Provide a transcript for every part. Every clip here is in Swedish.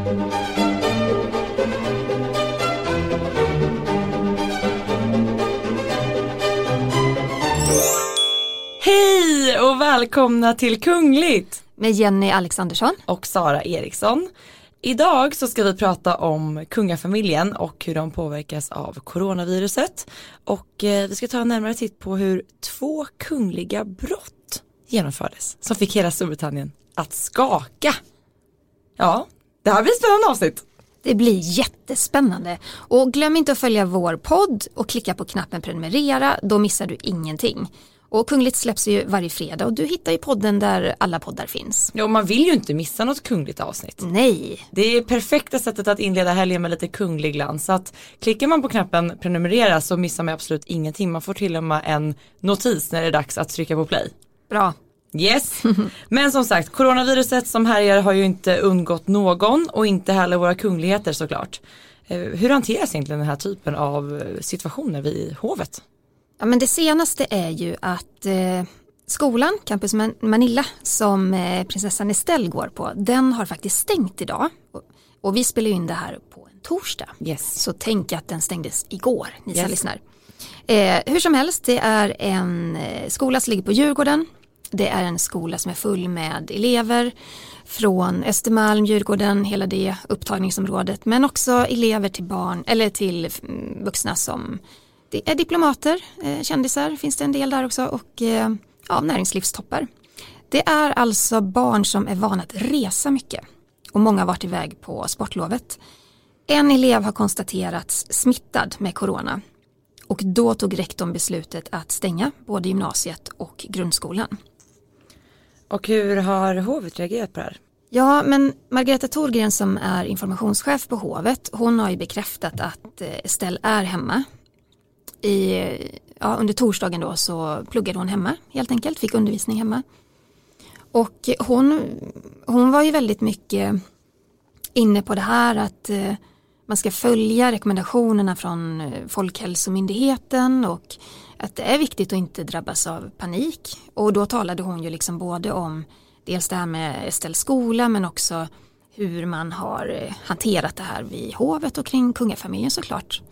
Hej och välkomna till Kungligt! Med Jenny Alexandersson. Och Sara Eriksson. Idag så ska vi prata om kungafamiljen och hur de påverkas av coronaviruset. Och eh, vi ska ta en närmare titt på hur två kungliga brott genomfördes som fick hela Storbritannien att skaka. Ja, det här blir ett spännande avsnitt. Det blir jättespännande. Och glöm inte att följa vår podd och klicka på knappen prenumerera, då missar du ingenting. Och Kungligt släpps ju varje fredag och du hittar ju podden där alla poddar finns. Ja, och man vill ju inte missa något kungligt avsnitt. Nej. Det är perfekta sättet att inleda helgen med lite kunglig glans. Så att klickar man på knappen prenumerera så missar man absolut ingenting. Man får till och med en notis när det är dags att trycka på play. Bra. Yes, men som sagt coronaviruset som härjar har ju inte undgått någon och inte heller våra kungligheter såklart. Eh, hur hanteras egentligen den här typen av eh, situationer vid hovet? Ja, men det senaste är ju att eh, skolan, Campus Manilla, som eh, prinsessan Estelle går på, den har faktiskt stängt idag. Och, och vi spelar in det här på en torsdag. Yes. Så tänk att den stängdes igår, ni som Yes. lyssnar. Eh, hur som helst, det är en eh, skola som ligger på Djurgården. Det är en skola som är full med elever från Östermalm, Djurgården, hela det upptagningsområdet. Men också elever till barn, eller till mm, vuxna som är diplomater, eh, kändisar finns det en del där också och eh, ja, näringslivstoppar. Det är alltså barn som är vana att resa mycket och många har varit iväg på sportlovet. En elev har konstaterats smittad med corona och då tog rektorn beslutet att stänga både gymnasiet och grundskolan. Och hur har hovet reagerat på det här? Ja, men Margareta Thorgren som är informationschef på hovet, hon har ju bekräftat att eh, Estelle är hemma. I, ja, under torsdagen då så pluggade hon hemma helt enkelt, fick undervisning hemma. Och hon, hon var ju väldigt mycket inne på det här att eh, man ska följa rekommendationerna från eh, Folkhälsomyndigheten och att det är viktigt att inte drabbas av panik. Och då talade hon ju liksom både om dels det här med Estelles skola men också hur man har eh, hanterat det här vid hovet och kring kungafamiljen såklart.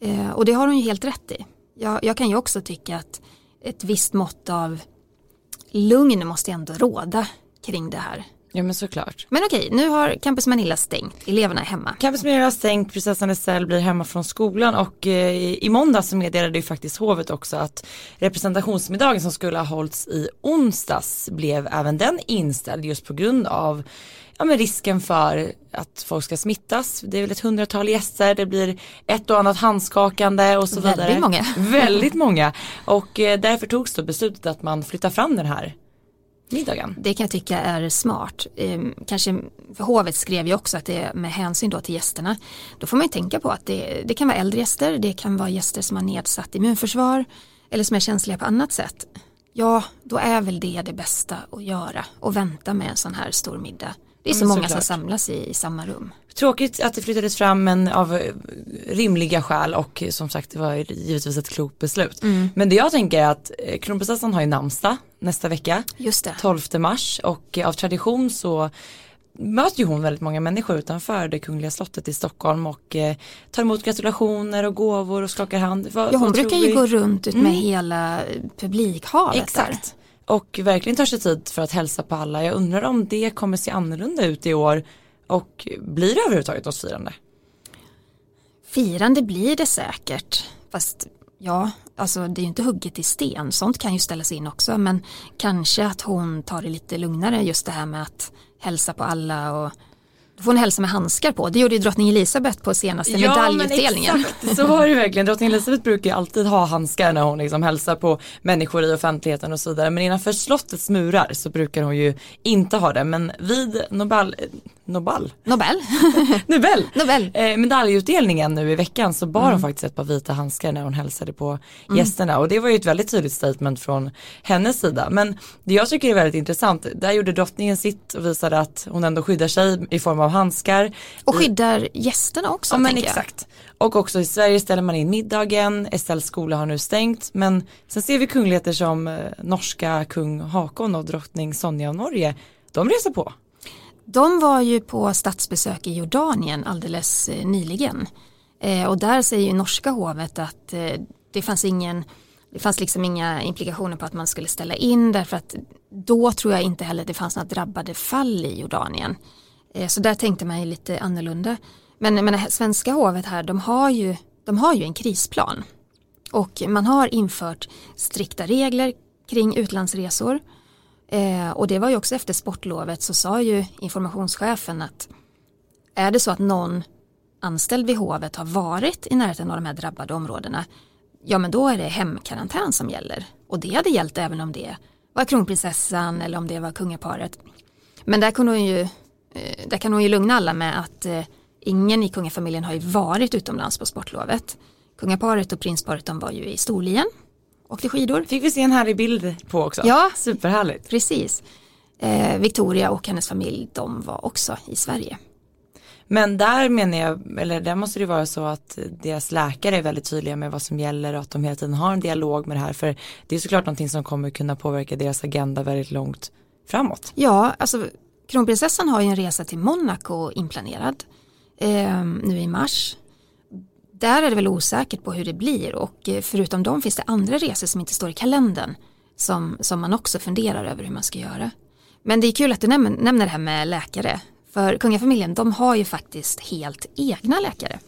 Eh, och det har hon ju helt rätt i. Jag, jag kan ju också tycka att ett visst mått av lugn måste ändå råda kring det här. Ja men såklart. Men okej, nu har Campus Manilla stängt, eleverna är hemma. Campus Miljö har stängt, prinsessan Estelle blir hemma från skolan och eh, i måndag så meddelade ju faktiskt hovet också att representationsmiddagen som skulle ha hållits i onsdags blev även den inställd just på grund av ja, men risken för att folk ska smittas. Det är väl ett hundratal gäster, det blir ett och annat handskakande och så Väldigt vidare. många. Väldigt många. Och eh, därför togs då beslutet att man flyttar fram den här middagen. Det kan jag tycka är smart. Ehm, kanske, för hovet skrev ju också att det är med hänsyn då till gästerna. Då får man ju tänka på att det, det kan vara äldre gäster, det kan vara gäster som har nedsatt immunförsvar eller som är känsliga på annat sätt. Ja, då är väl det det bästa att göra och vänta med en sån här stor middag. Det är så men många som samlas i, i samma rum. Tråkigt att det flyttades fram men av rimliga skäl och eh, som sagt det var givetvis ett klokt beslut. Men det jag tänker är att eh, kronprinsessan har ju namnsdag nästa vecka, Just det. 12 mars och eh, av tradition så möter ju hon väldigt många människor utanför det kungliga slottet i Stockholm och eh, tar emot gratulationer och gåvor och skakar hand. Vad, Ja, hon brukar ju gå runt ut med Mm. hela publikhavet Exakt. Och verkligen tar sig tid för att hälsa på alla. Jag undrar om det kommer se annorlunda ut i år och blir det överhuvudtaget något firande? Firande blir det säkert. Fast ja, alltså det är ju inte hugget i sten. Sånt kan ju ställas in också. Men kanske att hon tar det lite lugnare just det här med att hälsa på alla och då får hon hälsa med handskar på. Det gjorde ju drottning Elisabeth på senaste medaljutdelningen. Men exakt, så var det verkligen. Drottning Elisabeth brukar ju alltid ha handskar när hon liksom hälsar på människor i offentligheten och så vidare. Men innanför slottets murar så brukar hon ju inte ha det. Men vid Nobel, Nobel, Nobel. Nobel. Nobel. Eh, medaljutdelningen nu i veckan så bar Mm. hon faktiskt ett par vita handskar när hon hälsade på gästerna och det var ju ett väldigt tydligt statement från hennes sida. Men det jag tycker är väldigt intressant, där gjorde drottningen sitt och visade att hon ändå skyddar sig i form av handskar. Och skyddar gästerna också. Ja men jag. exakt. Och också i Sverige ställer man in middagen, Estelles skola har nu stängt men sen ser vi kungligheter som eh, norska kung Hakon och drottning Sonja av Norge, de reser på. De var ju på statsbesök i Jordanien alldeles eh, nyligen. Eh, och där säger ju norska hovet att eh, det fanns ingen det fanns liksom inga implikationer på att man skulle ställa in därför att då tror jag inte heller det fanns några drabbade fall i Jordanien. Så där tänkte man ju lite annorlunda. Men, men svenska hovet här, de har, ju, de har ju en krisplan. Och man har infört strikta regler kring utlandsresor. Eh, och det var ju också efter sportlovet så sa ju informationschefen att är det så att någon anställd vid hovet har varit i närheten av de här drabbade områdena ja men då är det hemkarantän som gäller. Och det hade gällt även om det var kronprinsessan eller om det var kungaparet. Men där, kunde hon ju, eh, där kan hon ju lugna alla med att eh, ingen i kungafamiljen har ju varit utomlands på sportlovet. Kungaparet och prinsparet de var ju i Storlien, åkte skidor. Fick vi se en härlig bild på också. Ja, superhärligt. Precis. Eh, Victoria och hennes familj de var också i Sverige. Men där menar jag, eller där måste det vara så att deras läkare är väldigt tydliga med vad som gäller och att de hela tiden har en dialog med det här. För det är såklart någonting som kommer kunna påverka deras agenda väldigt långt framåt. Ja, alltså kronprinsessan har ju en resa till Monaco inplanerad eh, nu i mars. Där är det väl osäkert på hur det blir och eh, förutom dem finns det andra resor som inte står i kalendern som, som man också funderar över hur man ska göra. Men det är kul att du nämner, nämner det här med läkare för kungafamiljen, de har ju faktiskt helt egna läkare.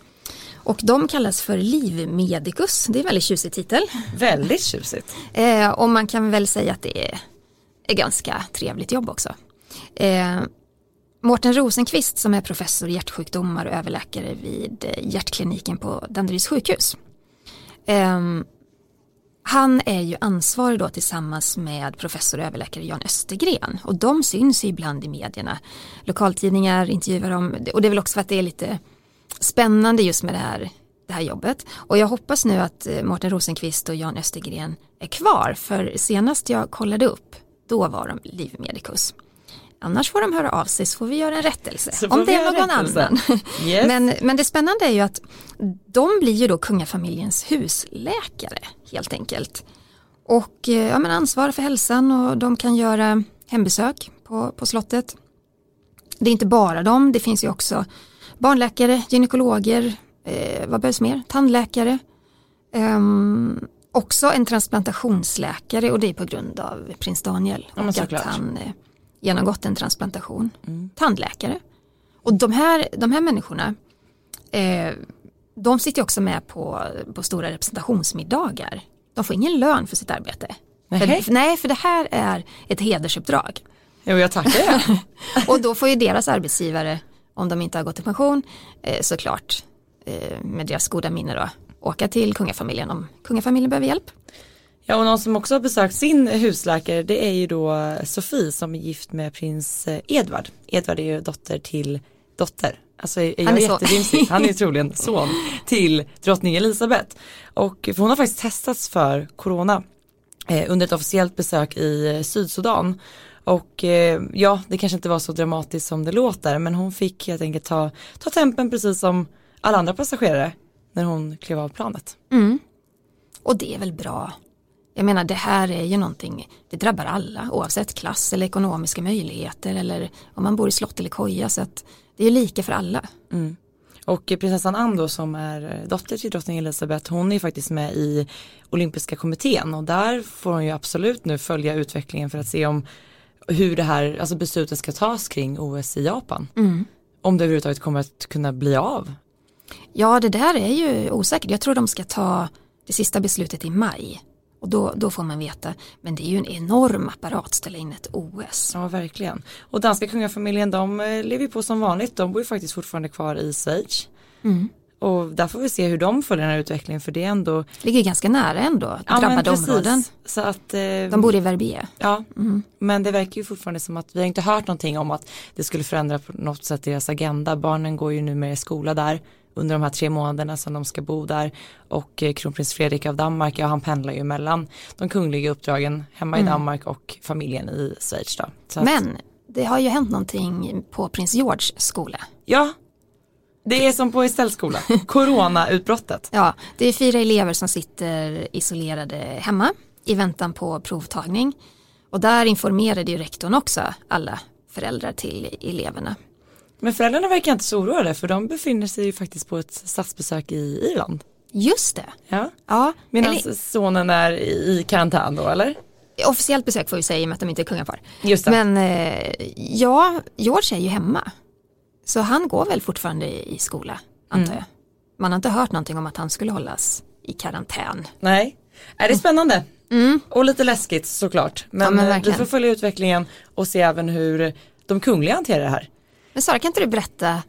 Och de kallas för livmedicus, det är en väldigt tjusig titel. Väldigt tjusigt. Eh, och man kan väl säga att det är ett ganska trevligt jobb också. Eh, Mårten Rosenqvist som är professor i hjärtsjukdomar och överläkare vid eh, hjärtkliniken på Danderyds sjukhus. Um, han är ju ansvarig då tillsammans med professor och överläkare Jan Östergren och de syns ju ibland i medierna. Lokaltidningar intervjuar dem och det är väl också för att det är lite spännande just med det här, det här jobbet. Och jag hoppas nu att eh, Mårten Rosenqvist och Jan Östergren är kvar för senast jag kollade upp då var de livmedikus. Annars får de höra av sig så får vi göra en rättelse. Om det är någon annan. Yes. Men, men det spännande är ju att de blir ju då kungafamiljens husläkare helt enkelt. Och eh, ja, men ansvarar för hälsan och de kan göra hembesök på, på slottet. Det är inte bara de, det finns ju också barnläkare, gynekologer, eh, vad behövs mer? Tandläkare. Um, också en transplantationsläkare och det är på grund av prins Daniel. Och ja, att han eh, genomgått en transplantation. Mm. Tandläkare. Och de här, de här människorna eh, de sitter också med på, på stora representationsmiddagar. De får ingen lön för sitt arbete. Nej. För, nej, för det här är ett hedersuppdrag. Jo, jag tackar. och då får ju deras arbetsgivare, om de inte har gått i pension, eh, såklart eh, med deras goda minne då, åka till kungafamiljen om kungafamiljen behöver hjälp. Ja och någon som också har besökt sin husläkare det är ju då Sofie som är gift med prins eh, Edvard. Edvard är ju dotter till dotter. Alltså jag han är, är jättedimsig, han är troligen son till drottning Elisabeth. Och hon har faktiskt testats för corona eh, under ett officiellt besök i eh, Sydsudan. Och eh, ja, det kanske inte var så dramatiskt som det låter men hon fick helt enkelt ta, ta tempen precis som alla andra passagerare när hon klev av planet. Mm. Och det är väl bra jag menar det här är ju någonting, det drabbar alla oavsett klass eller ekonomiska möjligheter eller om man bor i slott eller koja så att det är lika för alla. Mm. Och prinsessan Anne då som är dotter till drottning Elizabeth hon är faktiskt med i olympiska kommittén och där får hon ju absolut nu följa utvecklingen för att se om hur det här, alltså besluten ska tas kring OS i Japan. Mm. Om det överhuvudtaget kommer att kunna bli av. Ja det där är ju osäkert, jag tror de ska ta det sista beslutet i maj. Och då, då får man veta, men det är ju en enorm apparat att ställa in ett OS. Ja verkligen. Och danska kungafamiljen de eh, lever på som vanligt, de bor ju faktiskt fortfarande kvar i Schweiz. Mm. Och där får vi se hur de följer den här utvecklingen för det är ändå Ligger ganska nära ändå, ja, drabbade områden. Så att, eh, de bor i Verbier. Ja, mm. men det verkar ju fortfarande som att vi har inte hört någonting om att det skulle förändra på något sätt deras agenda. Barnen går ju nu med i skola där under de här tre månaderna som de ska bo där och eh, kronprins Fredrik av Danmark, ja han pendlar ju mellan de kungliga uppdragen hemma mm. i Danmark och familjen i Schweiz då. Så Men det har ju hänt någonting på prins Georges skola. Ja, det är som på Estelles skola, coronautbrottet. Ja, det är fyra elever som sitter isolerade hemma i väntan på provtagning. Och där informerade ju rektorn också alla föräldrar till eleverna. Men föräldrarna verkar inte så oroade för de befinner sig ju faktiskt på ett statsbesök i Irland. Just det. Ja. Ja, Medan eller, sonen är i karantän då eller? officiellt besök får vi säga i och med att de inte är kungapar. Just det. Men eh, ja, George är ju hemma. Så han går väl fortfarande i, skola, antar Mm. jag. Man har inte hört någonting om att han skulle hållas i karantän. Nej, är det är spännande. Mm. Och lite läskigt såklart. Men, Ja, men eh, vi får följa utvecklingen och se även hur de kungliga hanterar det här. Men Sara, kan inte du berätta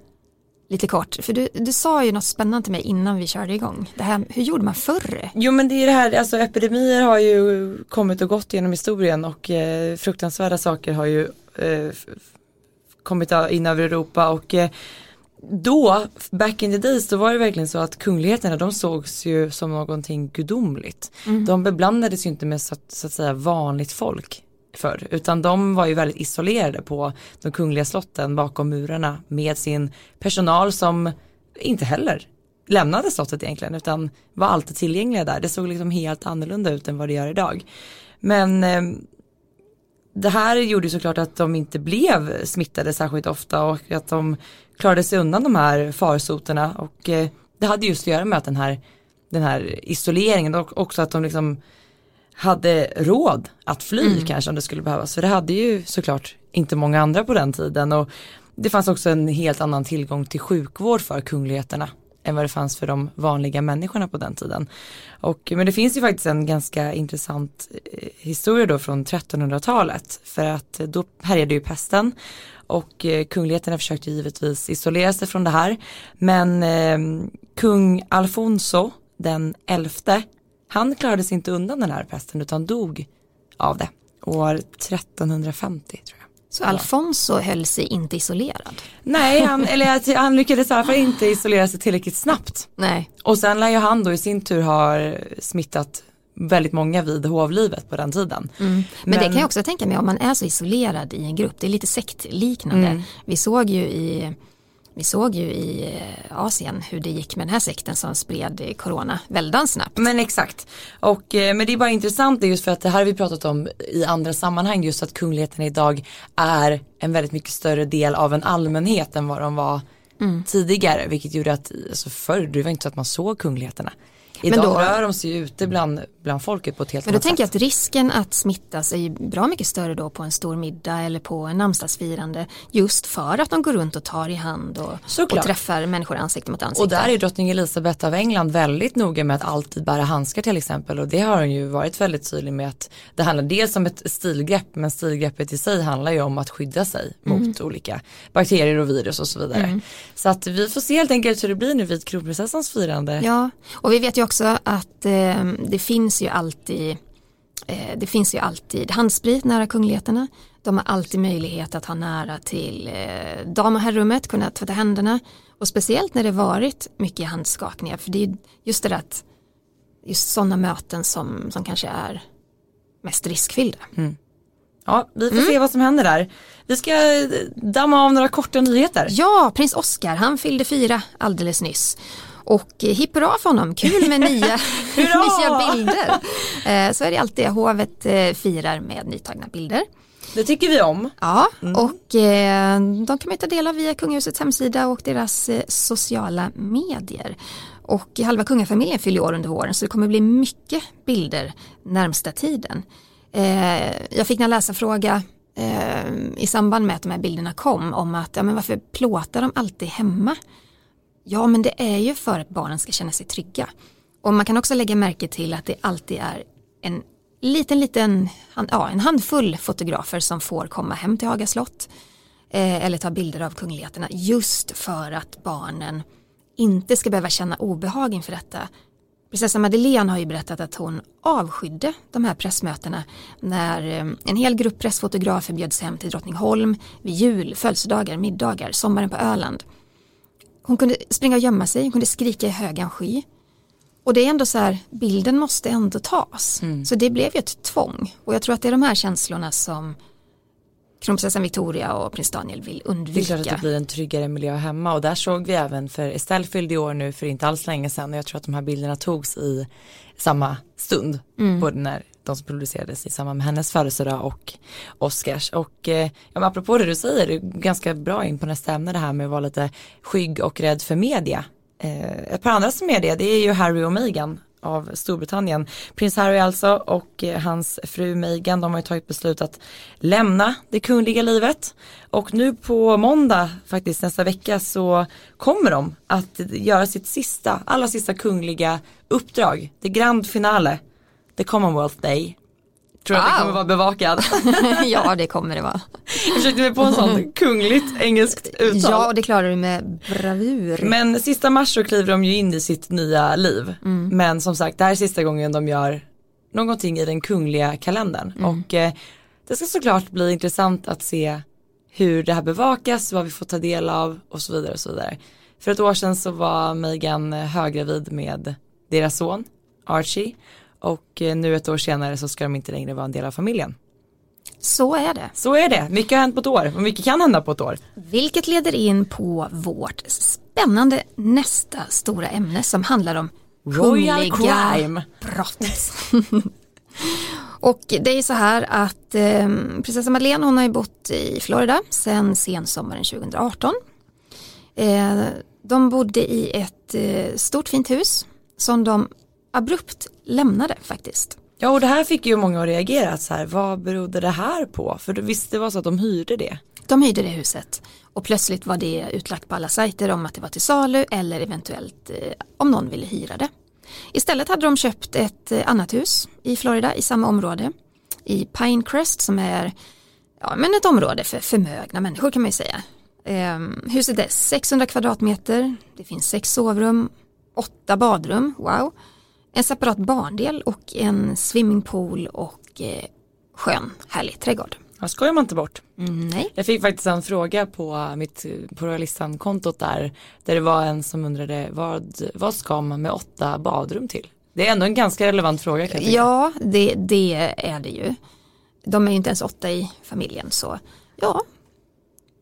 lite kort? För du, du sa ju något spännande till mig innan vi körde igång. Det här, hur gjorde man förr? Jo men det är det här, alltså epidemier har ju kommit och gått genom historien och eh, fruktansvärda saker har ju eh, kommit in över Europa och eh, då, back in the days, då var det verkligen så att kungligheterna de sågs ju som någonting gudomligt. De beblandades ju inte med så, så att säga vanligt folk förr, utan de var ju väldigt isolerade på de kungliga slotten bakom murarna med sin personal som inte heller lämnade slottet egentligen utan var alltid tillgängliga där. Det såg liksom helt annorlunda ut än vad det gör idag. Men eh, det här gjorde ju såklart att de inte blev smittade särskilt ofta och att de klarade sig undan de här farsoterna och eh, det hade just att göra med att den här, den här isoleringen och också att de liksom hade råd att fly kanske om det skulle behövas. För det hade ju såklart inte många andra på den tiden och det fanns också en helt annan tillgång till sjukvård för kungligheterna än vad det fanns för de vanliga människorna på den tiden. Och, men det finns ju faktiskt en ganska intressant eh, historia då från 1300-talet för att eh, då härjade ju pesten och eh, kungligheterna försökte givetvis isolera sig från det här men eh, kung Alfonso den elfte han klarade sig inte undan den här pesten utan dog av det år 1350 tror jag. Så Alfonso höll sig inte isolerad. Nej, han, eller han lyckades i alla fall inte isolera sig tillräckligt snabbt. Nej. Och sen lär ju han då i sin tur ha smittat väldigt många vid hovlivet på den tiden. Men, det kan jag också tänka mig om man är så isolerad i en grupp, det är lite sektliknande. Mm. Vi såg ju i vi såg ju i eh, Asien hur det gick med den här sekten som spred eh, corona väldigt snabbt. Men exakt. Och, eh, men det är bara intressant just för att det här har vi pratat om i andra sammanhang just att kungligheterna idag är en väldigt mycket större del av en allmänhet än vad de var tidigare. Vilket gjorde att alltså förr det var inte så att man såg kungligheterna. Idag då- rör de sig ute bland, bland folket på ett helt Men då annat tänker jag sätt. att risken att smittas är ju bra mycket större då på en stor middag eller på en namnsdagsfirande just för att de går runt och tar i hand och, och träffar människor ansikte mot ansikte. Och där är drottning Elisabeth av England väldigt noga med att alltid bära handskar till exempel och det har hon ju varit väldigt tydlig med att det handlar dels om ett stilgrepp men stilgreppet i sig handlar ju om att skydda sig mot olika bakterier och virus och så vidare. Så att vi får se helt enkelt hur det blir nu vid kronprinsessans firande. Ja, och vi vet ju också att eh, det finns ju alltid eh, det finns ju alltid handsprit nära kungligheterna. De har alltid möjlighet att ha nära till eh, dam och herrummet, kunna tvätta händerna. Och speciellt när det varit mycket handskakningar, för det är just det där att just sådana möten som, som kanske är mest riskfyllda. Ja, vi får se vad som händer där. Vi ska eh, damma av några korta nyheter. Ja, prins Oscar, han fyllde fyra alldeles nyss. Och hipp hurra för honom, kul med nya, nya bilder. Eh, så är det alltid, hovet eh, firar med nytagna bilder. Det tycker vi om. Ja, och eh, de kan man ta del av via kungahusets hemsida och deras sociala medier. Och halva kungafamiljen fyller år under våren så det kommer bli mycket bilder närmsta tiden. Jag fick en läsarfråga i samband med att de här bilderna kom om att ja, men varför plåtar de alltid hemma? Ja men det är ju för att barnen ska känna sig trygga. Och man kan också lägga märke till att det alltid är en liten, liten, ja, en handfull fotografer som får komma hem till Haga slott eh, eller ta bilder av kungligheterna just för att barnen inte ska behöva känna obehag inför detta. Prinsessa Madeleine har ju berättat att hon avskydde de här pressmötena när eh, en hel grupp pressfotografer bjöds hem till Drottningholm vid jul, födelsedagar, middagar, sommaren på Öland. Hon kunde springa och gömma sig, hon kunde skrika i högan sky. Och det är ändå så här, bilden måste ändå tas. Så det blev ju ett tvång. Och jag tror att det är de här känslorna som kronprinsessan Victoria och prins Daniel vill Det är klart undvika. att det blir en tryggare miljö hemma och där såg vi även för Estelle fyllde i år nu för inte alls länge sedan och jag tror att de här bilderna togs i samma stund både när de som producerades i samband med hennes födelsedag och Oscars. Och eh, ja, men apropå det du säger, det är ganska bra in på nästa ämne det här med att vara lite skygg och rädd för media. Eh, ett par andra som är det det är ju Harry och Meghan av Storbritannien. Prins Harry alltså och eh, hans fru Meghan, de har ju tagit beslut att lämna det kungliga livet. Och nu på måndag, faktiskt nästa vecka, så kommer de att göra sitt sista, allra sista kungliga uppdrag, det grand finale, the Commonwealth Day. Tror du wow. att det kommer vara bevakad? ja det kommer det vara. Jag försökte mig på en sån kungligt engelskt uttal. Ja det klarar du med bravur. Men sista mars så kliver de ju in i sitt nya liv. Mm. Men som sagt det här är sista gången de gör någonting i den kungliga kalendern. Mm. Och eh, det ska såklart bli intressant att se hur det här bevakas, vad vi får ta del av och så vidare och så vidare. För ett år sedan så var Meghan höggravid med deras son Archie och eh, nu ett år senare så ska de inte längre vara en del av familjen. Så är det. Så är det. Mycket har hänt på ett år och mycket kan hända på ett år. Vilket leder in på vårt spännande nästa stora ämne som handlar om Royal crime. brott. och det är så här att eh, prinsessa Madeleine hon har ju bott i Florida sedan sensommaren 2018. Eh, de bodde i ett eh, stort fint hus som de abrupt lämnade faktiskt. Ja och det här fick ju många att reagera så här, vad berodde det här på? För visst det var så att de hyrde det? De hyrde det huset och plötsligt var det utlagt på alla sajter om att det var till salu eller eventuellt eh, om någon ville hyra det. Istället hade de köpt ett eh, annat hus i Florida i samma område i Pinecrest som är ja, men ett område för förmögna människor kan man ju säga. Eh, huset är 600 kvadratmeter, det finns sex sovrum, åtta badrum, wow en separat barndel och en swimmingpool och eh, skön härlig trädgård. Ja, skojar man inte bort. Mm, nej. Jag fick faktiskt en fråga på mitt på Royalistan-kontot där, där det var en som undrade vad, vad ska man med åtta badrum till? Det är ändå en ganska relevant fråga. Kan jag ja, det, det är det ju. De är ju inte ens åtta i familjen så ja.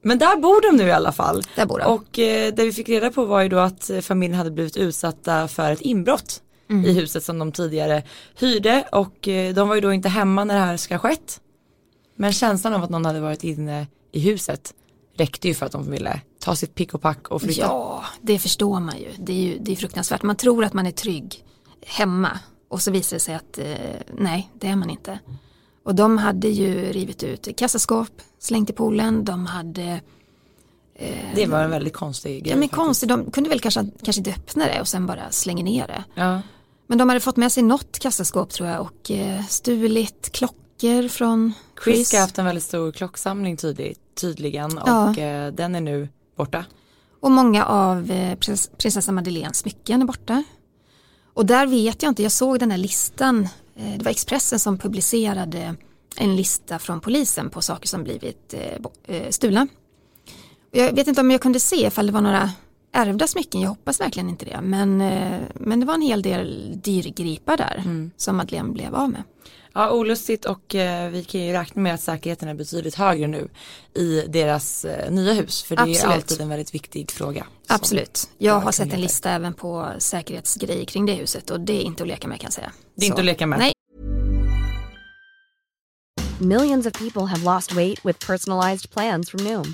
Men där bor de nu i alla fall. Där bor de. Och eh, det vi fick reda på var ju då att familjen hade blivit utsatta för ett inbrott mm. i huset som de tidigare hyrde och eh, de var ju då inte hemma när det här ska ha skett. Men känslan av att någon hade varit inne i huset räckte ju för att de ville ta sitt pick och pack och flytta. Ja, det förstår man ju. Det är ju det är fruktansvärt. Man tror att man är trygg hemma och så visar det sig att eh, nej, det är man inte. Och de hade ju rivit ut kassaskåp, slängt i poolen, de hade eh, det var en väldigt konstig grej. Ja men konstigt, de kunde väl kanske, kanske inte öppna det och sen bara slänga ner det. Ja. Men de hade fått med sig något kassaskåp tror jag och eh, stulit klockor från Chris. Chris har haft en väldigt stor klocksamling tydlig, tydligen och ja. eh, den är nu borta. Och många av eh, prinsessa Madeleines smycken är borta. Och där vet jag inte, jag såg den här listan, det var Expressen som publicerade en lista från polisen på saker som blivit stulna. Jag vet inte om jag kunde se ifall det var några ärvda smycken, jag hoppas verkligen inte det. Men, eh, men det var en hel del dyrgripar där mm. som Madeleine blev av med. Ja, olustigt och eh, vi kan ju räkna med att säkerheten är betydligt högre nu i deras eh, nya hus. För det Absolut. är alltid en väldigt viktig fråga. Absolut. Jag har sett en lista även på säkerhetsgrejer kring det huset och det är inte att leka med kan jag säga. Det är Så. inte att leka med. Nej. Millions of people have lost weight with personalized plans from Noom.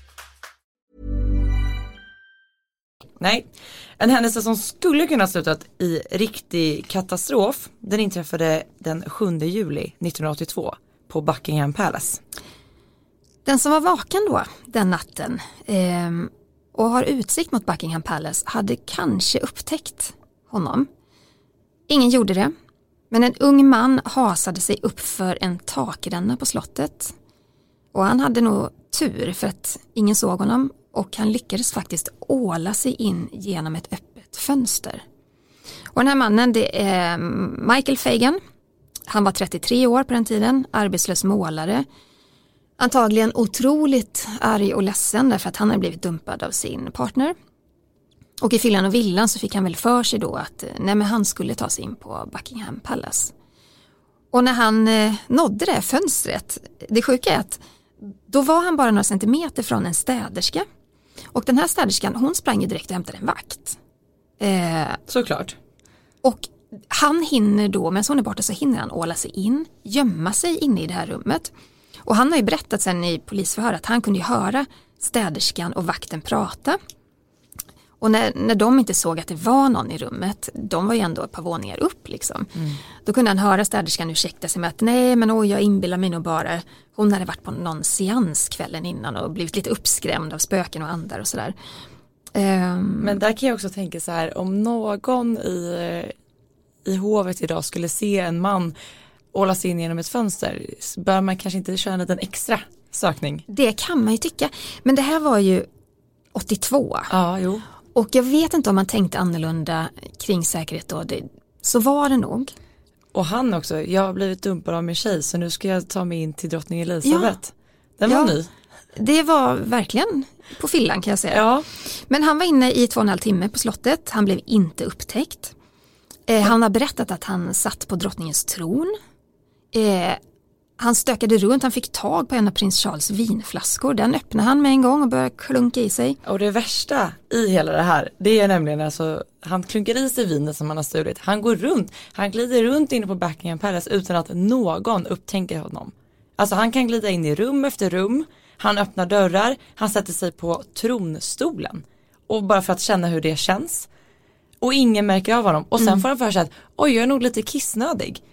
Nej, en händelse som skulle kunna slutat i riktig katastrof, den inträffade den 7 juli 1982 på Buckingham Palace. Den som var vaken då den natten eh, och har utsikt mot Buckingham Palace hade kanske upptäckt honom. Ingen gjorde det, men en ung man hasade sig upp för en takränna på slottet. Och han hade nog tur för att ingen såg honom och han lyckades faktiskt åla sig in genom ett öppet fönster. Och den här mannen det är Michael Fagan. Han var 33 år på den tiden, arbetslös målare. Antagligen otroligt arg och ledsen därför att han hade blivit dumpad av sin partner. Och i fyllan och villan så fick han väl för sig då att nej men han skulle ta sig in på Buckingham Palace. Och när han eh, nådde det fönstret, det sjuka är att då var han bara några centimeter från en städerska. Och den här städerskan hon sprang ju direkt och hämtade en vakt. Eh, Såklart. och han hinner då, medan hon är borta så hinner han åla sig in, gömma sig inne i det här rummet. Och han har ju berättat sen i polisförhör att han kunde ju höra städerskan och vakten prata. Och när, när de inte såg att det var någon i rummet, de var ju ändå ett par våningar upp liksom. Då kunde han höra städerskan ursäkta sig med att nej men oj jag inbillar mig nog bara. Hon hade varit på någon seans kvällen innan och blivit lite uppskrämd av spöken och andar och sådär. Ehm, Men där kan jag också tänka så här, om någon i, i hovet idag skulle se en man åla sig in genom ett fönster, bör man kanske inte köra en liten extra sökning. det kan man ju tycka. Men det här var ju 82. Ja, jo. Och jag vet inte om man tänkte annorlunda kring säkerhet då. Det, så var det nog. Och han också, jag har blivit dumpad av min tjej så nu ska jag ta mig in till drottning Elisabeth. Den var Ja. ny. Det var verkligen på fillan kan jag säga. Ja, Men han var inne i två och en halv timme på slottet. Han blev inte upptäckt. Eh, han har berättat att han satt på drottningens tron. Eh, han stökade runt, han fick tag på en av prins Charles vinflaskor. Den öppnade han med en gång och började klunka i sig. och det värsta i hela det här, det är nämligen alltså, han klunkar i sig vinet som han har stulit. Han går runt, han glider runt inne på Buckingham Palace utan att någon upptänker honom. Alltså han kan glida in i rum efter rum, han öppnar dörrar, han sätter sig på tronstolen. Och bara för att känna hur det känns. Och ingen märker av honom. Och sen får han för sig att oj jag är nog lite kissnödig.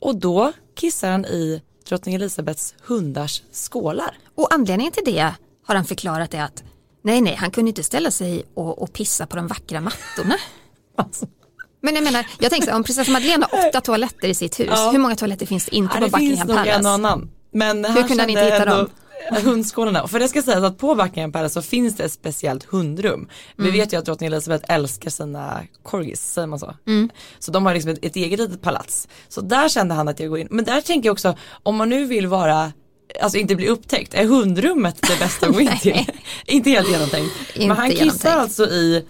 Och då kissar han i drottning Elisabeths hundars skålar. Och anledningen till det har han förklarat är att nej, nej, han kunde inte ställa sig och, och pissa på de vackra mattorna. Alltså. Men jag menar, jag tänker så här, om prinsessa Madeleine har åtta toaletter i sitt hus, Ja. hur många toaletter finns det inte Ja, på det finns Buckingham nog Palace? en annan. Men han kunde han inte hitta ändå hundskålarna. För det ska sägas att på Buckingham Palace så finns det ett speciellt hundrum. Vi Mm. vet ju att drottning Elizabeth älskar sina corgis, säger man så? Mm. Så de har liksom ett, ett eget litet palats. Så där kände han att jag går in. Men där tänker jag också, om man nu vill vara Alltså inte bli upptäckt, är hundrummet det bästa att gå in till? Inte helt genomtänkt. Inte Men han kissar genomtänkt. Mm. alltså i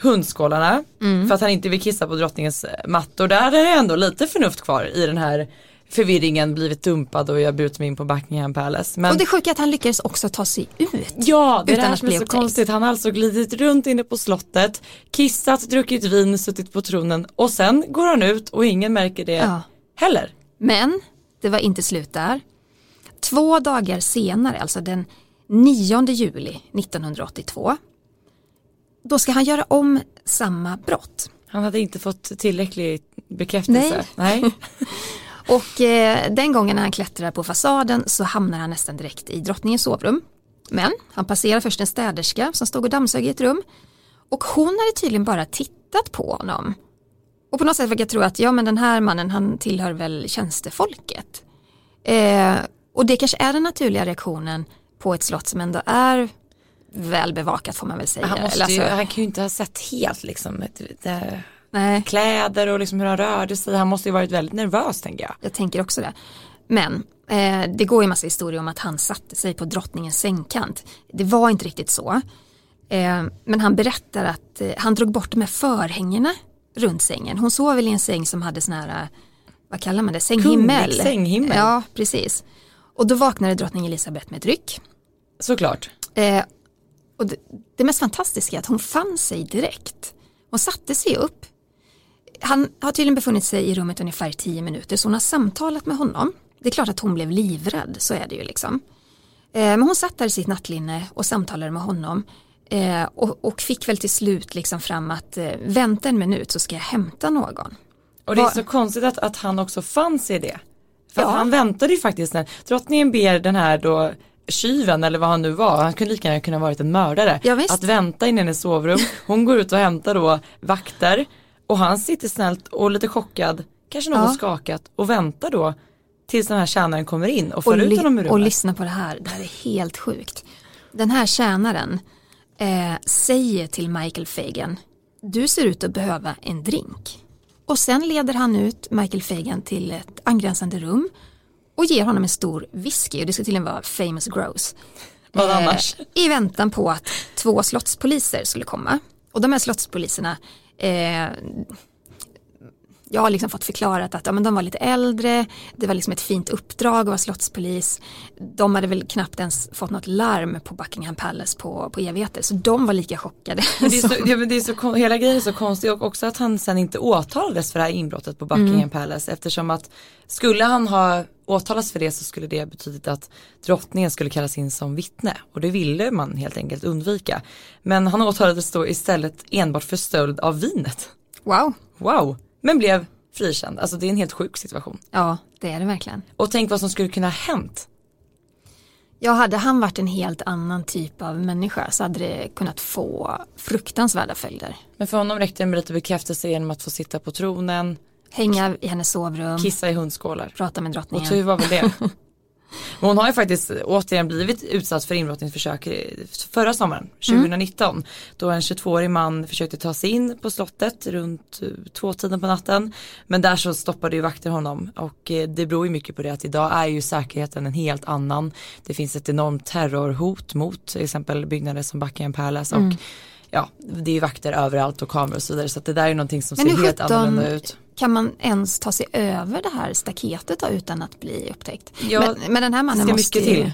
hundskålarna för att han inte vill kissa på drottningens mattor. Där är det ändå lite förnuft kvar i den här förvirringen, blivit dumpad och jag brutit mig in på Buckingham Palace. Men Och det sjuka är att han lyckades också ta sig ut. Ja, det är det här att som är så upptäckt. konstigt. Han har alltså glidit runt inne på slottet, kissat, druckit vin, suttit på tronen och sen går han ut och ingen märker det Ja. heller. Men det var inte slut där. Två dagar senare, alltså den 9 juli 1982, då ska han göra om samma brott. Han hade inte fått tillräcklig bekräftelse. Nej. Och eh, den gången när han klättrar på fasaden så hamnar han nästan direkt i drottningens sovrum. Men han passerar först en städerska som stod och dammsög i ett rum. Och hon hade tydligen bara tittat på honom. Och på något sätt verkar jag tro att ja men den här mannen han tillhör väl tjänstefolket. Eh, och det kanske är den naturliga reaktionen på ett slott som ändå är väl bevakat får man väl säga. Han, måste ju, alltså, han kan ju inte ha sett helt liksom det, det, nej. kläder och liksom hur han rörde sig. Han måste ju varit väldigt nervös tänker jag. Jag tänker också det. Men eh, det går ju massa historier om att han satte sig på drottningens sängkant. Det var inte riktigt så. Eh, men han berättar att eh, han drog bort de här förhängena runt sängen. Hon sov väl i en säng som hade sån här, eh, vad kallar man det, sänghimmel. Kunglig sänghimmel. Ja, precis. Och då vaknade drottning Elisabeth med ett ryck. Såklart. Eh, och det, det mest fantastiska är att hon fann sig direkt. Hon satte sig upp. Han har tydligen befunnit sig i rummet ungefär 10 minuter så hon har samtalat med honom. Det är klart att hon blev livrädd, så är det ju liksom. Eh, men hon satt där i sitt nattlinne och samtalade med honom. Eh, och, fick väl till slut liksom fram att eh, vänta en minut så ska jag hämta någon. Och det är så konstigt att, att han också fanns i det. För Ja. han väntade ju faktiskt när drottningen ber den här då tjuven eller vad han nu var, han kunde lika gärna kunna varit en mördare, Ja, att vänta in i hennes sovrum. Hon går ut och hämtar då vakter och han sitter snällt och lite chockad, kanske något Ja. skakat och väntar då tills den här tjänaren kommer in och och, för ut ly- honom ur och rummet. lyssna på det här, det här är helt sjukt. Den här tjänaren eh, säger till Michael Fagan, du ser ut att behöva en drink. Och sen leder han ut Michael Fagan till ett angränsande rum och ger honom en stor whisky och det ska tydligen vara famous gross. Vad annars? I väntan på att två slottspoliser skulle komma. Och de här slottspoliserna eh, jag har liksom fått förklarat att ja, men de var lite äldre, det var liksom ett fint uppdrag att vara slottspolis. De hade väl knappt ens fått något larm på Buckingham Palace på, på evigheter, så de var lika chockade. Men det är så, ja, men det är så, hela grejen är så konstig och också att han sen inte åtalades för det här inbrottet på Buckingham mm. Palace eftersom att skulle han ha åtalas för det så skulle det betyda att drottningen skulle kallas in som vittne och det ville man helt enkelt undvika. Men han åtalades då istället enbart för stöld av vinet. Wow. Wow men blev frikänd. Alltså det är en helt sjuk situation. Ja, det är det verkligen. Och tänk vad som skulle kunna ha hänt. Ja, hade han varit en helt annan typ av människa så hade det kunnat få fruktansvärda följder. Men för honom räckte det med lite bekräftelse genom att få sitta på tronen. Hänga i hennes sovrum. Kissa i hundskålar. Prata med drottningen. Och tur var väl det. hon har ju faktiskt återigen blivit utsatt för inbrottningsförsök förra sommaren, 2019. Mm. Då en 22-årig man försökte ta sig in på slottet runt eh, tvåtiden på natten. Men där så stoppade ju vakter honom och eh, det beror ju mycket på det att idag är ju säkerheten en helt annan. Det finns ett enormt terrorhot mot till exempel byggnader som Buckingham Palace och mm. ja, det är ju vakter överallt och kameror och så vidare så det där är någonting som ser helt annorlunda ut kan man ens ta sig över det här staketet då, utan att bli upptäckt? Ja, men, men den här mannen måste mycket till.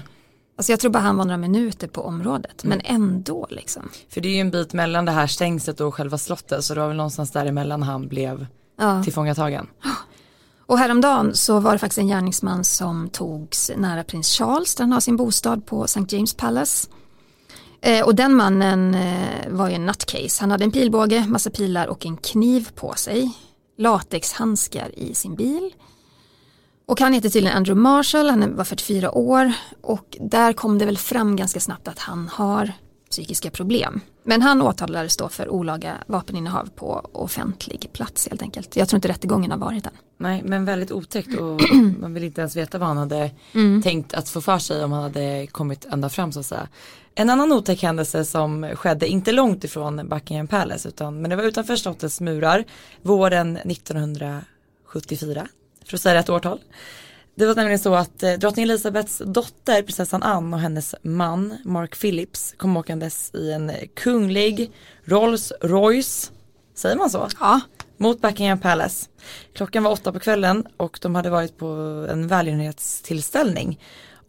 Alltså jag tror bara han var några minuter på området, mm. men ändå liksom. För det är ju en bit mellan det här stängslet och själva slottet, så det var väl någonstans däremellan han blev ja. tillfångatagen. Och häromdagen så var det faktiskt en gärningsman som togs nära prins Charles, där han har sin bostad på St. James Palace. Eh, och den mannen eh, var ju en nutcase, han hade en pilbåge, massa pilar och en kniv på sig latexhandskar i sin bil. Och han heter tydligen Andrew Marshall, han var 44 år och där kom det väl fram ganska snabbt att han har psykiska problem. Men han åtalades då för olaga vapeninnehav på offentlig plats helt enkelt. Jag tror inte rättegången har varit än. Nej men väldigt otäckt och man vill inte ens veta vad han hade mm. tänkt att få för sig om han hade kommit ända fram så att säga. En annan otäck händelse som skedde inte långt ifrån Buckingham Palace utan men det var utanför slottets murar våren 1974 för att säga rätt årtal. Det var nämligen så att eh, drottning Elisabeths dotter prinsessan Anne och hennes man Mark Phillips kom åkandes i en kunglig Rolls Royce, säger man så? Ja. Mot Buckingham Palace. Klockan var åtta på kvällen och de hade varit på en välgörenhetstillställning.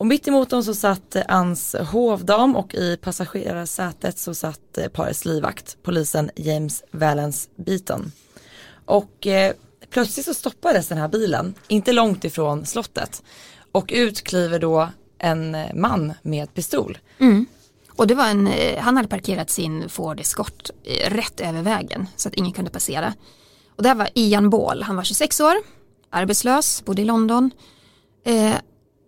Och mitt emot dem så satt Anns hovdam och i passagerarsätet så satt eh, parets livvakt, polisen James Valens Beaton. Och eh, plötsligt så stoppades den här bilen, inte långt ifrån slottet. Och ut kliver då en eh, man med pistol. Mm. Och det var en, eh, han hade parkerat sin Ford Escort eh, rätt över vägen så att ingen kunde passera. Och det här var Ian Ball, han var 26 år, arbetslös, bodde i London. Eh,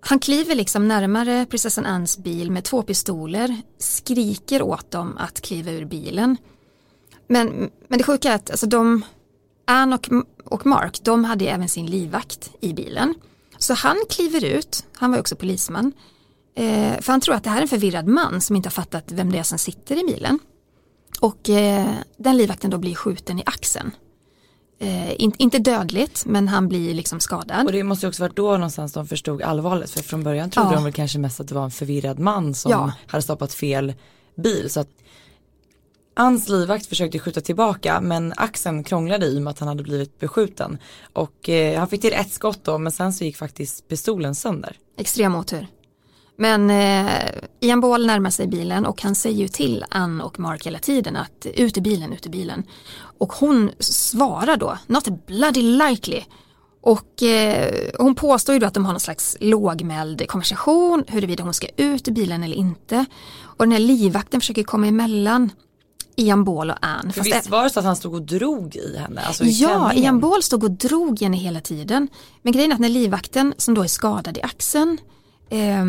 han kliver liksom närmare prinsessan Annes bil med två pistoler, skriker åt dem att kliva ur bilen. Men, men det sjuka är att alltså de, Anne och, och Mark, de hade även sin livvakt i bilen. Så han kliver ut, han var också polisman, eh, för han tror att det här är en förvirrad man som inte har fattat vem det är som sitter i bilen. Och eh, den livvakten då blir skjuten i axeln. Eh, in, inte dödligt men han blir liksom skadad. Och det måste också varit då någonstans de förstod allvaret för från början trodde ja. de väl kanske mest att det var en förvirrad man som ja. hade stoppat fel bil. Så att Ans livvakt försökte skjuta tillbaka men axeln krånglade i och med att han hade blivit beskjuten. Och eh, han fick till ett skott då men sen så gick faktiskt pistolen sönder. Extrem otur. Men eh, Ian Ball närmar sig bilen och han säger ju till Ann och Mark hela tiden att ut i bilen, ut i bilen. Och hon svarar då, not bloody likely. Och eh, hon påstår ju då att de har någon slags lågmäld konversation huruvida hon ska ut i bilen eller inte. Och den här livvakten försöker komma emellan Ian Ball och Ann. För visst var det så att han stod och drog i henne? Alltså i ja, klänningen. Ian Ball stod och drog i henne hela tiden. Men grejen är att när livvakten som då är skadad i axeln eh,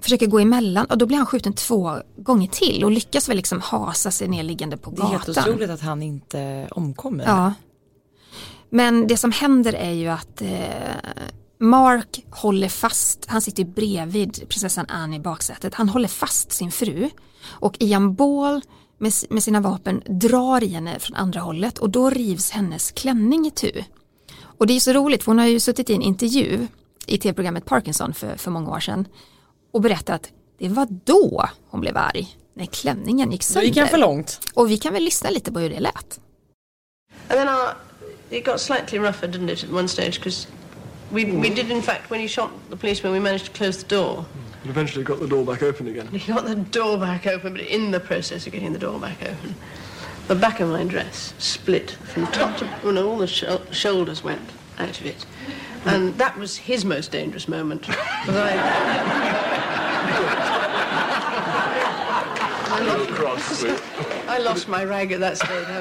försöker gå emellan och då blir han skjuten två gånger till och lyckas väl liksom hasa sig ner liggande på gatan. Det är helt otroligt att han inte omkommer. Ja. Men det som händer är ju att eh, Mark håller fast, han sitter bredvid prinsessan Anne i baksätet, han håller fast sin fru och Ian Ball med, med sina vapen drar i henne från andra hållet och då rivs hennes klänning i tu. Och det är så roligt för hon har ju suttit i en intervju i tv-programmet Parkinson för, för många år sedan och berättade att det var då hon blev arg, när klänningen gick sönder. gick han för långt. Och vi kan väl lyssna lite på hur det lät. And then our, it got slightly rougher, didn't it, at one stage? Because we, we did, in fact, when he shot the policeman, we managed to close the door. And eventually got the door back open again. He got the door back open, but in the process of getting the door back open, the back of my dress split from top to, well, no, all the shou- shoulders went out of it. And that was his most dangerous moment. I, I, lost, I lost my rag at that stage. I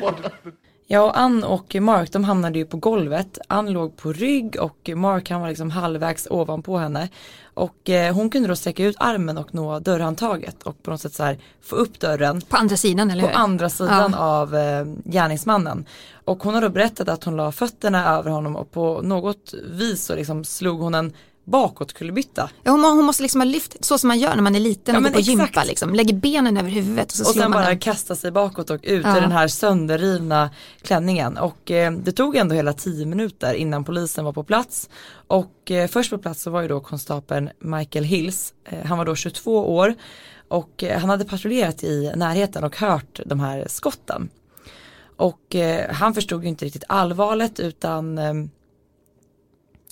was, Ja, och Ann och Mark de hamnade ju på golvet. Ann låg på rygg och Mark han var liksom halvvägs ovanpå henne. Och eh, hon kunde då sträcka ut armen och nå dörrhandtaget och på något sätt så här få upp dörren På andra sidan, eller på hur? andra sidan Ja. av eh, gärningsmannen. Och hon har då berättat att hon la fötterna över honom och på något vis så liksom slog hon en bakåtkullerbytta. Ja, hon, hon måste liksom ha lyft, så som man gör när man är liten Ja, och går men på gympa, liksom. lägger benen över huvudet och så Och slår sen man bara den. kasta sig bakåt och ut Ja. i den här sönderrivna klänningen. Och eh, det tog ändå hela tio minuter innan polisen var på plats. Och eh, först på plats så var ju då konstapeln Michael Hills. Eh, han var då 22 år och eh, han hade patrullerat i närheten och hört de här skotten. Och eh, han förstod ju inte riktigt allvaret utan eh,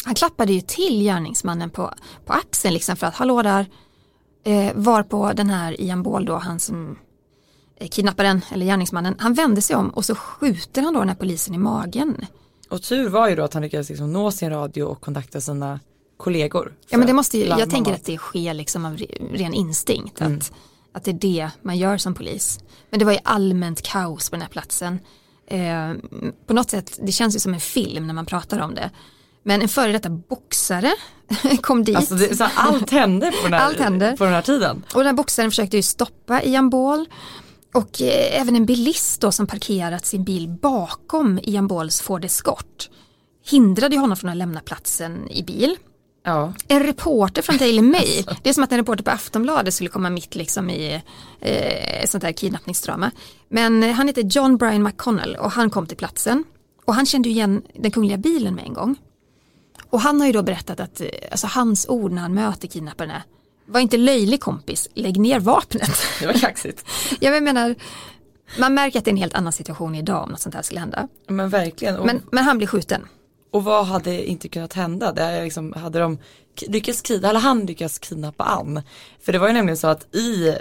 Han klappade ju till gärningsmannen på, på axeln liksom för att hallå där. Eh, var på den här Ian Ball då, han som eh, kidnapparen eller gärningsmannen, han vände sig om och så skjuter han då den här polisen i magen. Och tur var ju då att han lyckades liksom nå sin radio och kontakta sina kollegor. Ja men det måste ju, jag tänker att det sker liksom av re- ren instinkt. Mm. Att, att det är det man gör som polis. Men det var ju allmänt kaos på den här platsen. Eh, på något sätt, det känns ju som en film när man pratar om det. Men en före detta boxare kom dit. Alltså det, allt hände på den, här, Allt hände. på den här tiden. Och den här boxaren försökte ju stoppa Ian Ball. Och eh, även en bilist då som parkerat sin bil bakom Ian Balls Ford Escort hindrade ju honom från att lämna platsen i bil. Ja. En reporter från Daily Mail, det är som att en reporter på Aftonbladet skulle komma mitt liksom i eh, sånt här kidnappningsdrama. Men eh, han heter John Brian McConnell och han kom till platsen. Och han kände ju igen den kungliga bilen med en gång. Och han har ju då berättat att eh, alltså, hans ord när han möter kidnapparen är var inte löjlig kompis, lägg ner vapnet. Det var kaxigt. Jag menar, man märker att det är en helt annan situation idag om något sånt här skulle hända. Men verkligen. Och, Men, men han blir skjuten. och vad hade inte kunnat hända? Det är liksom, hade de lyckats kidnappa, eller han lyckats kidnappa Ann. För det var ju nämligen så att i,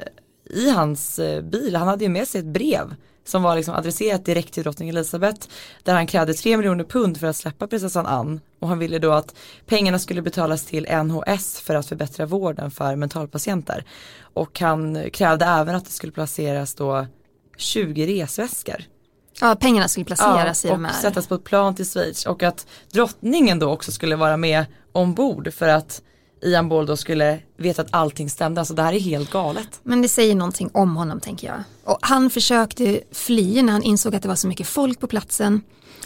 i hans eh, bil, han hade ju med sig ett brev som var liksom adresserat direkt till drottning Elizabeth där han krävde 3 miljoner pund för att släppa prinsessan Ann. Och han ville då att pengarna skulle betalas till NHS för att förbättra vården för mentalpatienter. Och han krävde även att det skulle placeras då 20 resväskor. Ja, pengarna skulle placeras i och de här. sättas på ett plan till Schweiz. Och att drottningen då också skulle vara med ombord för att Ian Ball då skulle veta att allting stämde. Alltså det här är helt galet. Men det säger någonting om honom tänker jag. Och han försökte fly när han insåg att det var så mycket folk på platsen.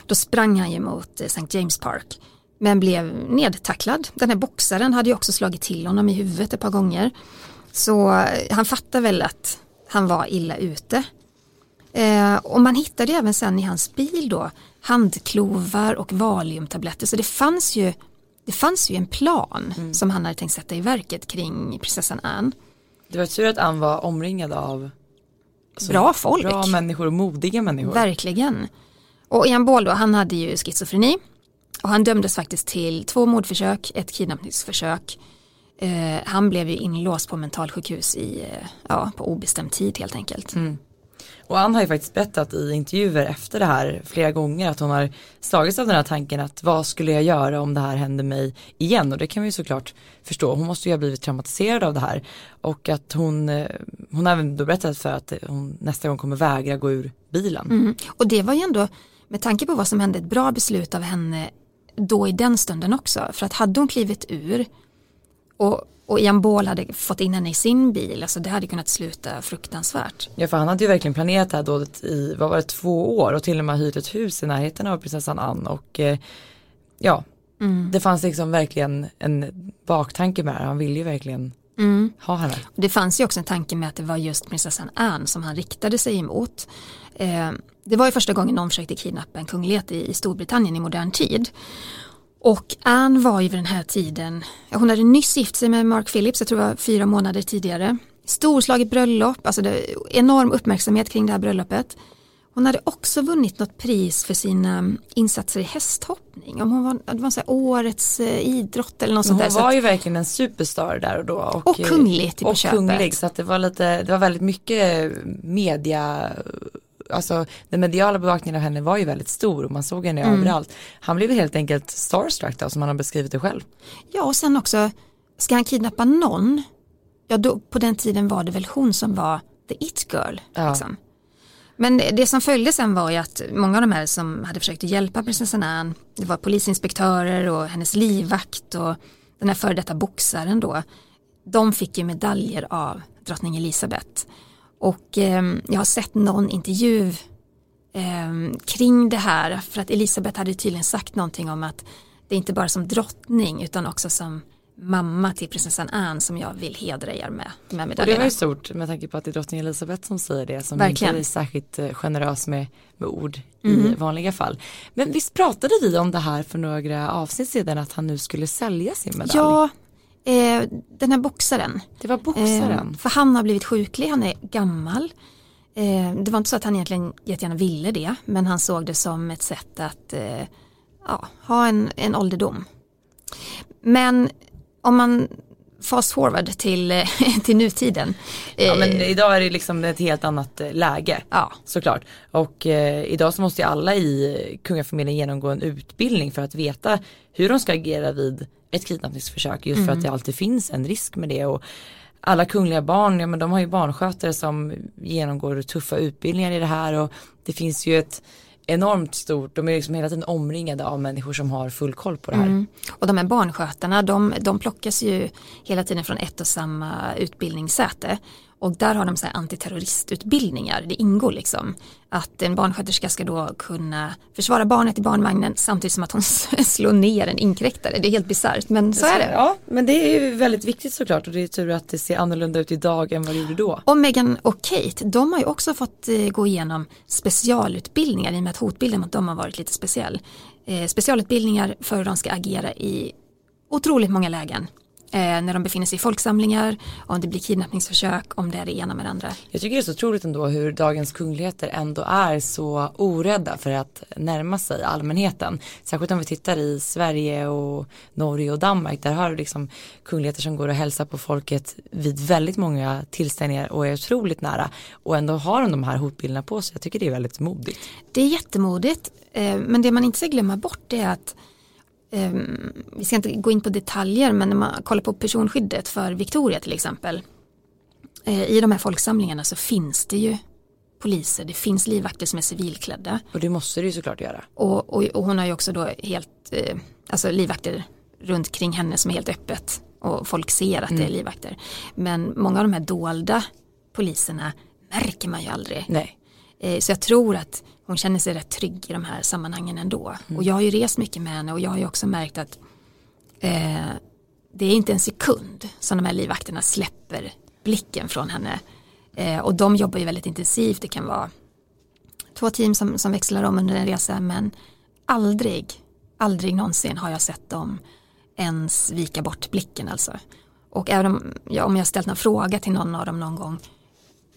Då sprang han ju mot eh, St. James Park. Men blev nedtacklad. Den här boxaren hade ju också slagit till honom i huvudet ett par gånger. Så eh, han fattar väl att han var illa ute. Eh, och man hittade även sen i hans bil då handklovar och valiumtabletter. Så det fanns ju, det fanns ju en plan som han hade tänkt sätta i verket kring prinsessan Anne. Det var tur att Ann var omringad av så Bra folk. bra människor och modiga människor. Verkligen. Och Ian Ball då, han hade ju schizofreni. Och han dömdes faktiskt till två mordförsök, ett kidnappningsförsök. Eh, han blev ju inlåst på mentalsjukhus i, eh, ja, på obestämd tid helt enkelt. Och Ann har ju faktiskt berättat i intervjuer efter det här flera gånger att hon har slagits av den här tanken att vad skulle jag göra om det här hände mig igen och det kan vi ju såklart förstå. Hon måste ju ha blivit traumatiserad av det här och att hon, eh, hon har även då berättat för att hon nästa gång kommer vägra gå ur bilen. Mm. Och det var ju ändå, med tanke på vad som hände, ett bra beslut av henne då i den stunden också. För att hade hon klivit ur och, och Ian Ball hade fått in henne i sin bil, alltså det hade kunnat sluta fruktansvärt. Ja för han hade ju verkligen planerat det här dådet i, vad var det, två år och till och med hyrt ett hus i närheten av prinsessan Ann och eh, ja, det fanns liksom verkligen en baktanke med det. Han ville ju verkligen ha henne. Det fanns ju också en tanke med att det var just prinsessan Anne som han riktade sig emot. Eh, det var ju första gången någon försökte kidnappa en kunglighet i, i Storbritannien i modern tid. Och Anne var ju vid den här tiden, hon hade nyss gift sig med Mark Phillips, jag tror det var fyra månader tidigare. Storslaget bröllop, alltså enorm uppmärksamhet kring det här bröllopet. Hon hade också vunnit något pris för sina insatser i hästhoppning. Om hon var, det var så årets eh, idrott eller något sånt hon där. var så ju verkligen en superstar där och då. Och, Och kunglig till på Och köpet. kunglig så att det var lite, det var väldigt mycket media Alltså den mediala bevakningen av henne var ju väldigt stor och man såg henne Mm. överallt. Han blev helt enkelt starstruck då som han har beskrivit det själv. Ja och sen också, ska han kidnappa någon? Ja då, på den tiden var det väl hon som var the it girl. Ja. Liksom. Men det som följde sen var ju att många av de här som hade försökt hjälpa prinsessan Anne, det var polisinspektörer och hennes livvakt och den här före detta boxaren då, de fick ju medaljer av drottning Elisabeth. Och eh, jag har sett någon intervju eh, kring det här för att Elisabeth hade tydligen sagt någonting om att det är inte bara som drottning utan också som mamma till prinsessan Anne som jag vill hedra er med här Och det var ju stort med tanke på att det är drottning Elisabeth som säger det som Verkligen. inte är särskilt eh, generös med, med ord i Mm. vanliga fall. Men visst pratade vi om det här för några avsnitt sedan att han nu skulle sälja sin medalj? Ja, eh, den här boxaren. Det var boxaren. Eh, för han har blivit sjuklig, han är gammal. Eh, det var inte så att han egentligen jättegärna ville det, men han såg det som ett sätt att eh, ja, ha en, en ålderdom. Men om man fast forward till, eh, till nutiden. Ja eh, men idag är det liksom ett helt annat eh, läge. ja, Såklart. Och eh, idag så måste ju alla i kungafamiljen genomgå en utbildning för att veta hur de ska agera vid ett kidnappningsförsök. Just för att det alltid finns en risk med det. Och alla kungliga barn, ja men de har ju barnskötare som genomgår tuffa utbildningar i det här. Och det finns ju ett enormt stort, de är liksom hela tiden omringade av människor som har full koll på det här. Mm. Och de här barnskötarna de, de plockas ju hela tiden från ett och samma utbildningssäte. Och där har de så här antiterroristutbildningar, det ingår liksom. Att en barnsköterska ska då kunna försvara barnet i barnvagnen samtidigt som att hon slår ner en inkräktare. Det är helt bisarrt men så är det. Ja men det är ju väldigt viktigt såklart och det är tur att det ser annorlunda ut idag än vad det gjorde då. Och Meghan och Kate, de har ju också fått eh, gå igenom specialutbildningar i och med att hotbilden mot dem har varit lite speciell. Eh, specialutbildningar för hur de ska agera i otroligt många lägen. Eh, när de befinner sig i folksamlingar, om det blir kidnappningsförsök, om det är det ena med det andra. Jag tycker det är så otroligt ändå hur dagens kungligheter ändå är så orädda för att närma sig allmänheten. Särskilt om vi tittar i Sverige och Norge och Danmark. Där har du liksom kungligheter som går och hälsar på folket vid väldigt många tillställningar och är otroligt nära. Och ändå har de de här hotbilderna på sig. Jag tycker det är väldigt modigt. Det är jättemodigt, eh, men det man inte ska glömma bort är att vi ska inte gå in på detaljer, men när man kollar på personskyddet för Victoria till exempel. Eh, I de här folksamlingarna så finns det ju poliser, det finns livvakter som är civilklädda. Och det måste det ju såklart göra. Och, och, och hon har ju också då helt, eh, alltså livvakter runt kring henne som är helt öppet. Och folk ser att det är livvakter. Men många av de här dolda poliserna märker man ju aldrig. Nej. Eh, Så jag tror att hon känner sig rätt trygg i de här sammanhangen ändå. Och jag har ju rest mycket med henne och jag har ju också märkt att eh, det är inte en sekund som de här livvakterna släpper blicken från henne. Eh, och de jobbar ju väldigt intensivt, det kan vara två team som, som växlar om under en resa men aldrig, aldrig någonsin har jag sett dem ens vika bort blicken alltså. Och även om, ja, om jag ställt någon fråga till någon av dem någon gång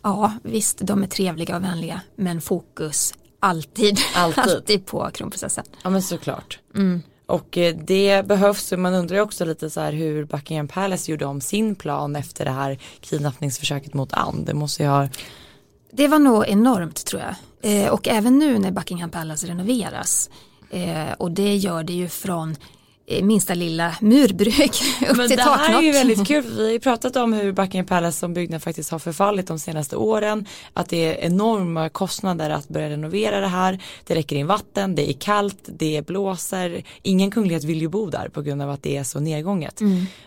Ja, visst, de är trevliga och vänliga, men fokus alltid, Alltid. alltid på kronprinsessan. Ja men såklart. Och eh, det behövs, man undrar ju också lite så här hur Buckingham Palace gjorde om sin plan efter det här kidnappningsförsöket mot Anne. Det måste ju ha, Det var nog enormt tror jag. Eh, och även nu när Buckingham Palace renoveras. Eh, och det gör det ju från minsta lilla murbruk upp Men till det här är ju taknock. väldigt kul vi har ju pratat om hur Buckingham Palace som byggnad faktiskt har förfallit de senaste åren. Att det är enorma kostnader att börja renovera det här. Det räcker in vatten, det är kallt, det blåser. Ingen kunglighet vill ju bo där på grund av att det är så nedgånget.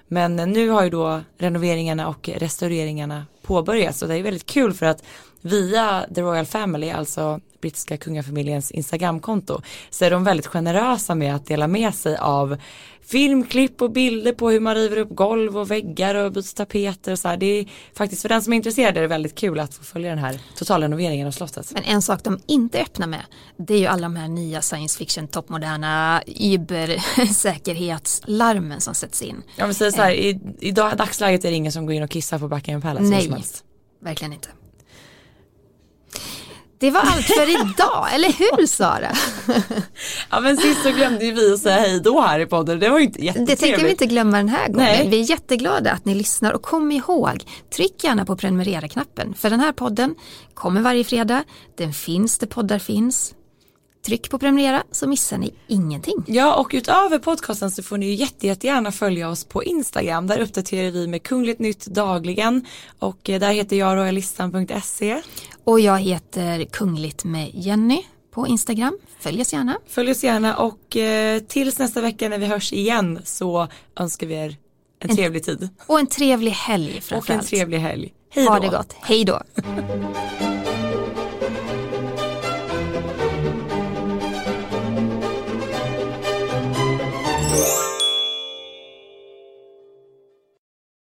Men nu har ju då renoveringarna och restaureringarna påbörjats och det är väldigt kul för att via The Royal Family, alltså brittiska kungafamiljens Instagramkonto så är de väldigt generösa med att dela med sig av filmklipp och bilder på hur man river upp golv och väggar och byter tapeter och så här. Det är faktiskt för den som är intresserad är det väldigt kul att få följa den här totalrenoveringen av slottet. Men en sak de inte är öppna med det är ju alla de här nya science fiction toppmoderna übersäkerhetslarmen som sätts in. Ja men säger så här, i, i dag, dagsläget är det ingen som går in och kissar på Buckingham Palace. Nej, verkligen inte. Det var allt för idag, eller hur Sara? Ja men sist så glömde ju vi att säga hej då här i podden. Det var ju inte Det jättetrevligt. tänkte vi inte glömma den här gången. Nej. Vi är jätteglada att ni lyssnar och kom ihåg, tryck gärna på prenumerera-knappen. För den här podden kommer varje fredag, den finns där poddar finns. Tryck på prenumerera så missar ni ingenting. Ja och utöver podcasten så får ni ju jätte, jättegärna följa oss på Instagram. Där uppdaterar vi med Kungligt Nytt dagligen och eh, där heter jag royalistan.se. Och jag heter Kungligt med Jenny på Instagram. Följ oss gärna. Följ oss gärna och eh, tills nästa vecka när vi hörs igen så önskar vi er en trevlig tid Och en trevlig helg och en framförallt. trevlig helg. Hej då! Ha det gott. Hej då.